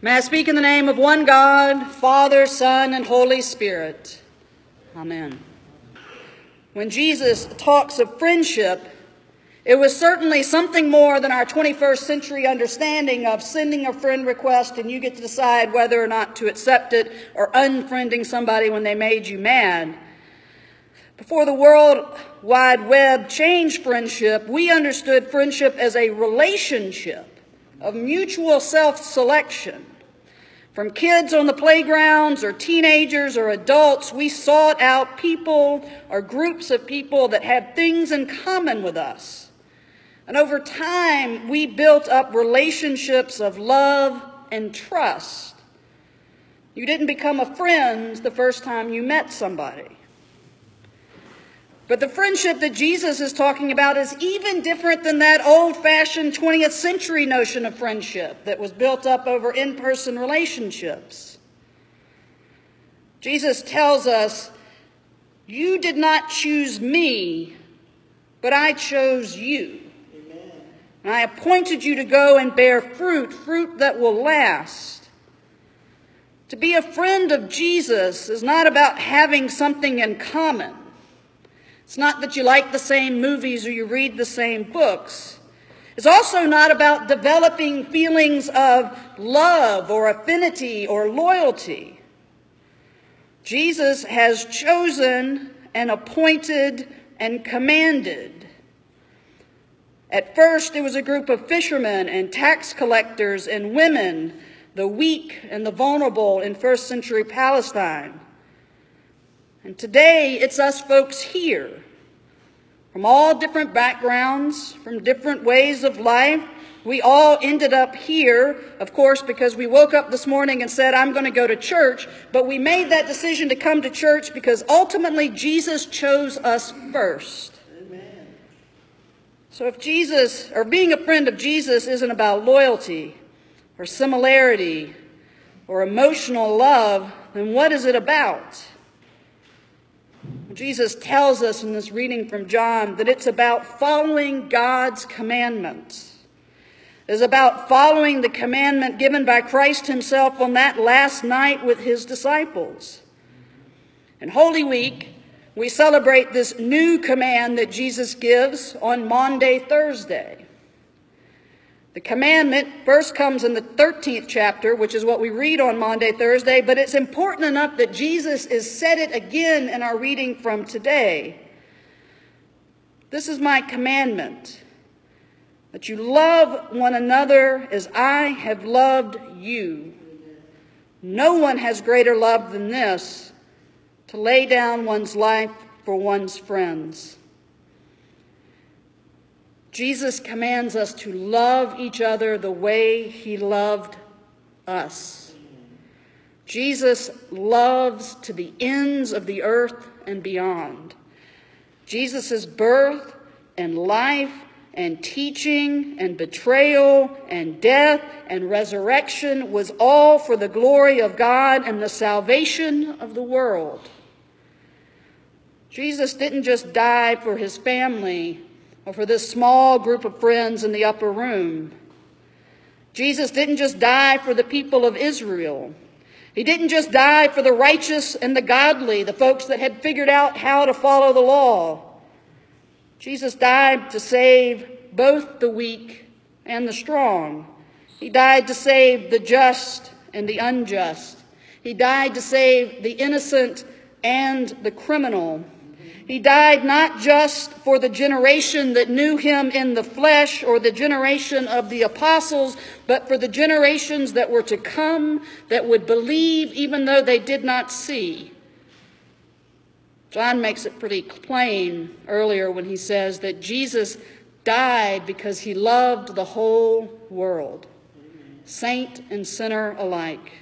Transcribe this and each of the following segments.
May I speak in the name of one God, Father, Son, and Holy Spirit. Amen. When Jesus talks of friendship, it was certainly something more than our 21st century understanding of sending a friend request and you get to decide whether or not to accept it or unfriending somebody when they made you mad. Before the World Wide Web changed friendship, we understood friendship as a relationship of mutual self selection. From kids on the playgrounds or teenagers or adults, we sought out people or groups of people that had things in common with us. And over time, we built up relationships of love and trust. You didn't become a friend the first time you met somebody. But the friendship that Jesus is talking about is even different than that old fashioned 20th century notion of friendship that was built up over in person relationships. Jesus tells us, You did not choose me, but I chose you. Amen. And I appointed you to go and bear fruit, fruit that will last. To be a friend of Jesus is not about having something in common. It's not that you like the same movies or you read the same books. It's also not about developing feelings of love or affinity or loyalty. Jesus has chosen and appointed and commanded. At first, it was a group of fishermen and tax collectors and women, the weak and the vulnerable in first century Palestine. And today, it's us folks here, from all different backgrounds, from different ways of life. We all ended up here, of course, because we woke up this morning and said, I'm going to go to church. But we made that decision to come to church because ultimately Jesus chose us first. Amen. So if Jesus, or being a friend of Jesus, isn't about loyalty or similarity or emotional love, then what is it about? Jesus tells us in this reading from John that it's about following God's commandments. It's about following the commandment given by Christ himself on that last night with his disciples. In Holy Week, we celebrate this new command that Jesus gives on Maundy, Thursday. The commandment first comes in the 13th chapter, which is what we read on Maundy, Thursday, but it's important enough that Jesus is said it again in our reading from today. This is my commandment that you love one another as I have loved you. No one has greater love than this to lay down one's life for one's friends. Jesus commands us to love each other the way he loved us. Jesus loves to the ends of the earth and beyond. Jesus' birth and life and teaching and betrayal and death and resurrection was all for the glory of God and the salvation of the world. Jesus didn't just die for his family or for this small group of friends in the upper room. Jesus didn't just die for the people of Israel. He didn't just die for the righteous and the godly, the folks that had figured out how to follow the law. Jesus died to save both the weak and the strong. He died to save the just and the unjust. He died to save the innocent and the criminal. He died not just for the generation that knew him in the flesh or the generation of the apostles, but for the generations that were to come that would believe even though they did not see. John makes it pretty plain earlier when he says that Jesus died because he loved the whole world, saint and sinner alike.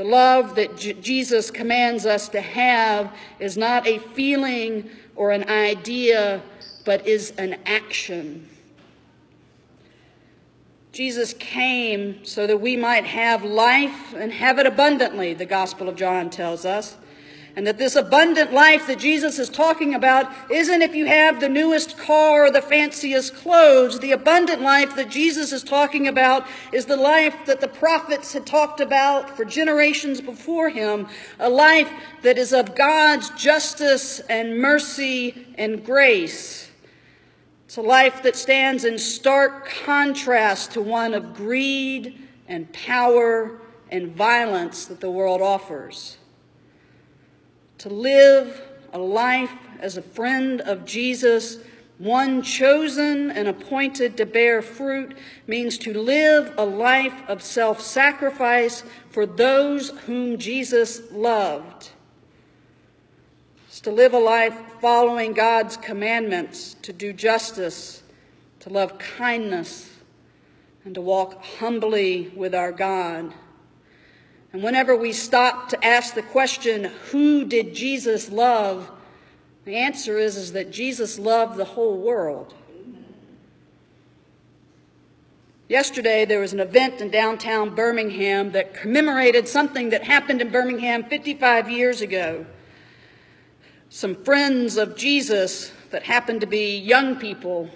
The love that J- Jesus commands us to have is not a feeling or an idea, but is an action. Jesus came so that we might have life and have it abundantly, the Gospel of John tells us. And that this abundant life that Jesus is talking about isn't if you have the newest car or the fanciest clothes. The abundant life that Jesus is talking about is the life that the prophets had talked about for generations before him. A life that is of God's justice and mercy and grace. It's a life that stands in stark contrast to one of greed and power and violence that the world offers. To live a life as a friend of Jesus, one chosen and appointed to bear fruit, means to live a life of self sacrifice for those whom Jesus loved. It's to live a life following God's commandments, to do justice, to love kindness, and to walk humbly with our God. And whenever we stop to ask the question, who did Jesus love? The answer is, is that Jesus loved the whole world. Yesterday, there was an event in downtown Birmingham that commemorated something that happened in Birmingham 55 years ago. Some friends of Jesus that happened to be young people,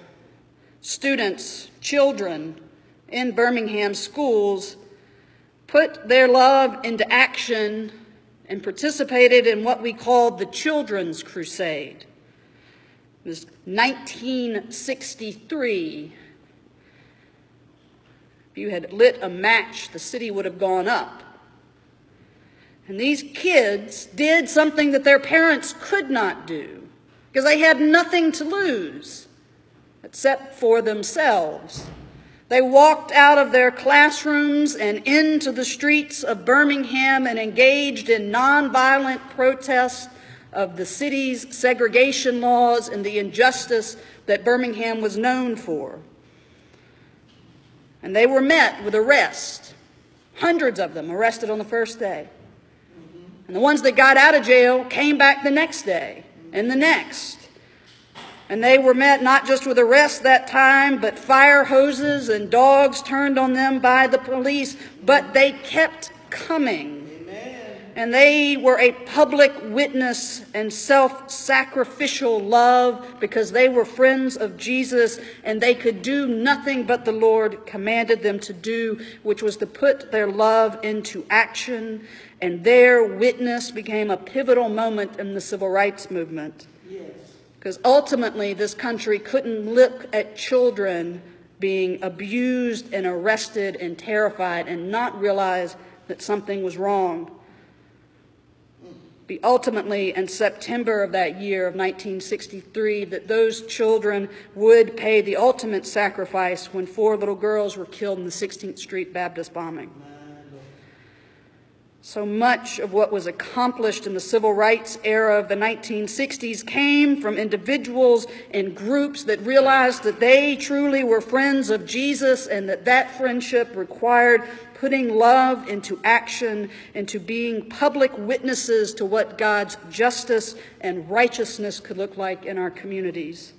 students, children in Birmingham schools put their love into action and participated in what we called the Children's Crusade. It was 1963. If you had lit a match, the city would have gone up. And these kids did something that their parents could not do because they had nothing to lose except for themselves. They walked out of their classrooms and into the streets of Birmingham and engaged in nonviolent protests of the city's segregation laws and the injustice that Birmingham was known for. And they were met with arrest, hundreds of them arrested on the first day. And the ones that got out of jail came back the next day and the next. And they were met not just with arrests that time, but fire hoses and dogs turned on them by the police. But they kept coming. And they were a public witness and self sacrificial love because they were friends of Jesus and they could do nothing but the Lord commanded them to do, which was to put their love into action. And their witness became a pivotal moment in the civil rights movement. Because ultimately, this country couldn't look at children being abused and arrested and terrified and not realize that something was wrong. Be ultimately in September of that year of 1963 that those children would pay the ultimate sacrifice when four little girls were killed in the 16th Street Baptist bombing. So much of what was accomplished in the civil rights era of the 1960s came from individuals and groups that realized that they truly were friends of Jesus and that that friendship required putting love into action, into being public witnesses to what God's justice and righteousness could look like in our communities.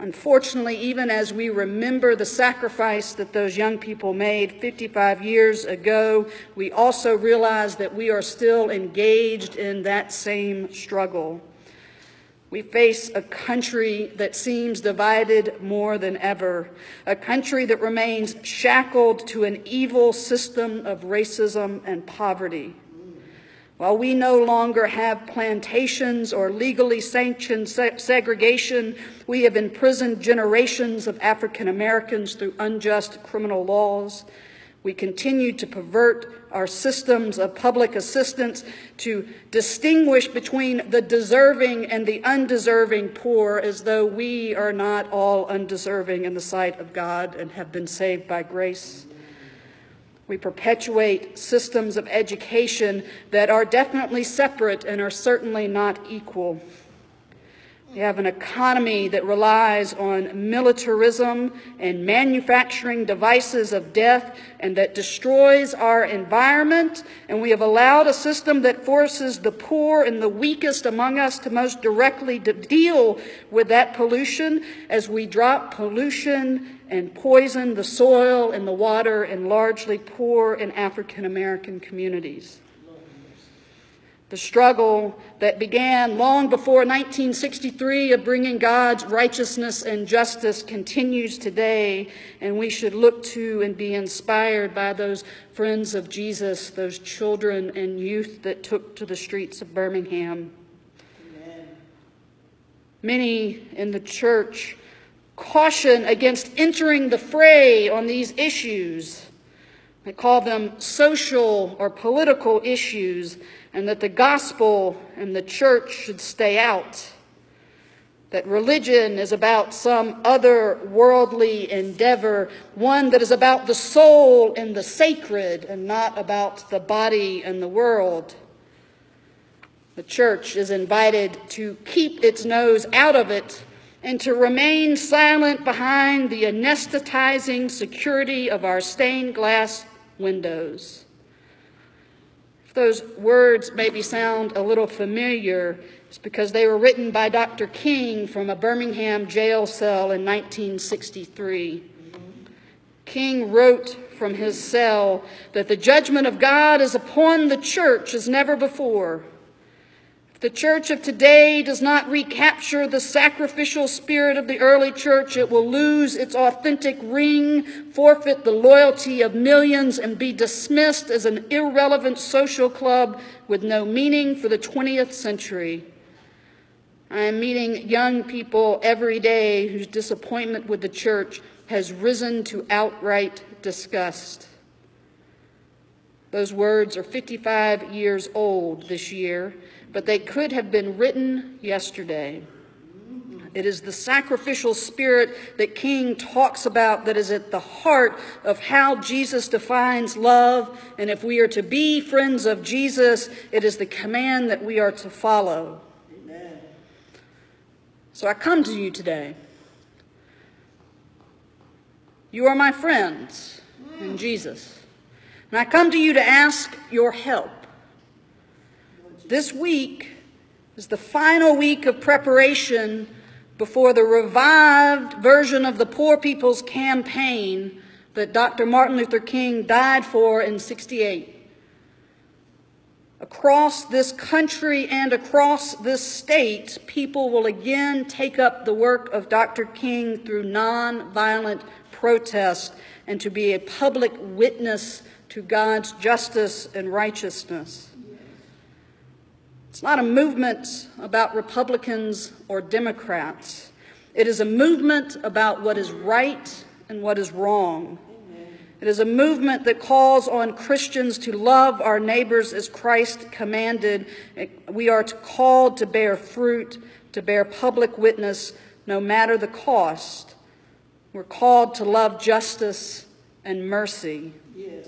Unfortunately, even as we remember the sacrifice that those young people made 55 years ago, we also realize that we are still engaged in that same struggle. We face a country that seems divided more than ever, a country that remains shackled to an evil system of racism and poverty. While we no longer have plantations or legally sanctioned se- segregation, we have imprisoned generations of African Americans through unjust criminal laws. We continue to pervert our systems of public assistance to distinguish between the deserving and the undeserving poor as though we are not all undeserving in the sight of God and have been saved by grace. We perpetuate systems of education that are definitely separate and are certainly not equal. We have an economy that relies on militarism and manufacturing devices of death and that destroys our environment. And we have allowed a system that forces the poor and the weakest among us to most directly deal with that pollution as we drop pollution and poison the soil and the water in largely poor and African American communities. The struggle that began long before 1963 of bringing God's righteousness and justice continues today, and we should look to and be inspired by those friends of Jesus, those children and youth that took to the streets of Birmingham. Amen. Many in the church caution against entering the fray on these issues. They call them social or political issues and that the gospel and the church should stay out. That religion is about some other worldly endeavor, one that is about the soul and the sacred and not about the body and the world. The church is invited to keep its nose out of it and to remain silent behind the anesthetizing security of our stained glass windows those words maybe sound a little familiar, it's because they were written by Dr. King from a Birmingham jail cell in 1963. King wrote from his cell that the judgment of God is upon the church as never before. The church of today does not recapture the sacrificial spirit of the early church. It will lose its authentic ring, forfeit the loyalty of millions, and be dismissed as an irrelevant social club with no meaning for the 20th century. I am meeting young people every day whose disappointment with the church has risen to outright disgust. Those words are 55 years old this year but they could have been written yesterday. It is the sacrificial spirit that King talks about that is at the heart of how Jesus defines love. And if we are to be friends of Jesus, it is the command that we are to follow. Amen. So I come to you today. You are my friends in Jesus. And I come to you to ask your help. This week is the final week of preparation before the revived version of the Poor People's Campaign that Dr. Martin Luther King died for in 68. Across this country and across this state, people will again take up the work of Dr. King through nonviolent protest and to be a public witness to God's justice and righteousness. It's not a movement about Republicans or Democrats. It is a movement about what is right and what is wrong. It is a movement that calls on Christians to love our neighbors as Christ commanded. We are called to bear fruit, to bear public witness, no matter the cost. We're called to love justice and mercy. Yes.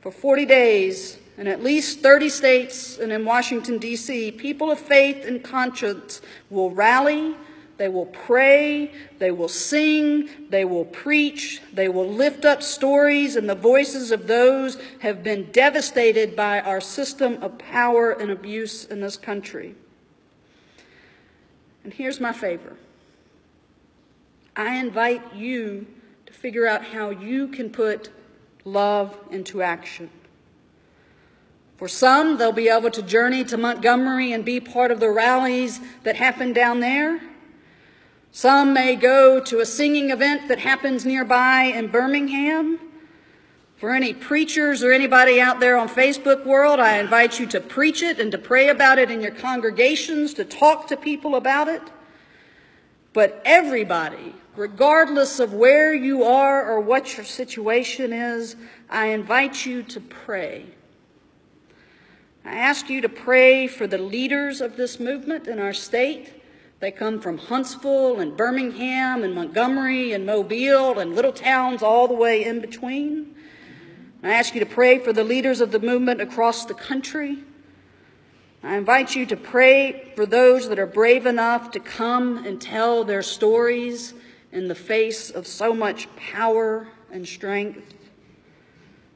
For 40 days, in at least 30 states and in Washington, D.C., people of faith and conscience will rally, they will pray, they will sing, they will preach, they will lift up stories and the voices of those have been devastated by our system of power and abuse in this country. And here's my favor I invite you to figure out how you can put love into action. For some, they'll be able to journey to Montgomery and be part of the rallies that happen down there. Some may go to a singing event that happens nearby in Birmingham. For any preachers or anybody out there on Facebook world, I invite you to preach it and to pray about it in your congregations, to talk to people about it. But everybody, regardless of where you are or what your situation is, I invite you to pray. I ask you to pray for the leaders of this movement in our state. They come from Huntsville and Birmingham and Montgomery and Mobile and little towns all the way in between. I ask you to pray for the leaders of the movement across the country. I invite you to pray for those that are brave enough to come and tell their stories in the face of so much power and strength.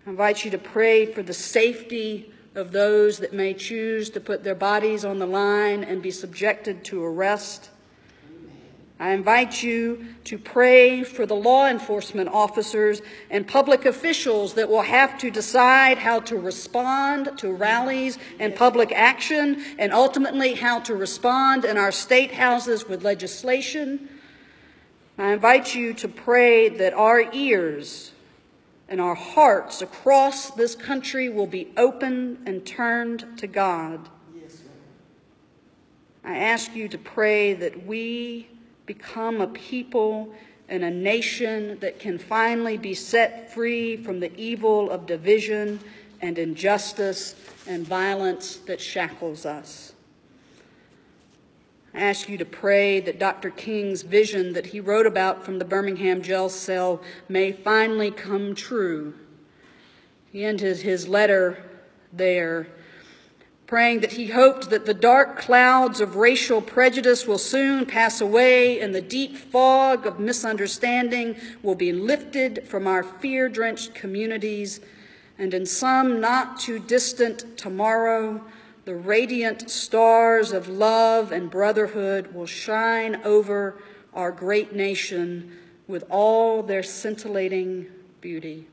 I invite you to pray for the safety of those that may choose to put their bodies on the line and be subjected to arrest. I invite you to pray for the law enforcement officers and public officials that will have to decide how to respond to rallies and public action, and ultimately how to respond in our state houses with legislation. I invite you to pray that our ears and our hearts across this country will be open and turned to God. I ask you to pray that we become a people and a nation that can finally be set free from the evil of division and injustice and violence that shackles us. I ask you to pray that Dr. King's vision that he wrote about from the Birmingham jail cell may finally come true. He ended his letter there praying that he hoped that the dark clouds of racial prejudice will soon pass away and the deep fog of misunderstanding will be lifted from our fear drenched communities. And in some not too distant tomorrow, the radiant stars of love and brotherhood will shine over our great nation with all their scintillating beauty.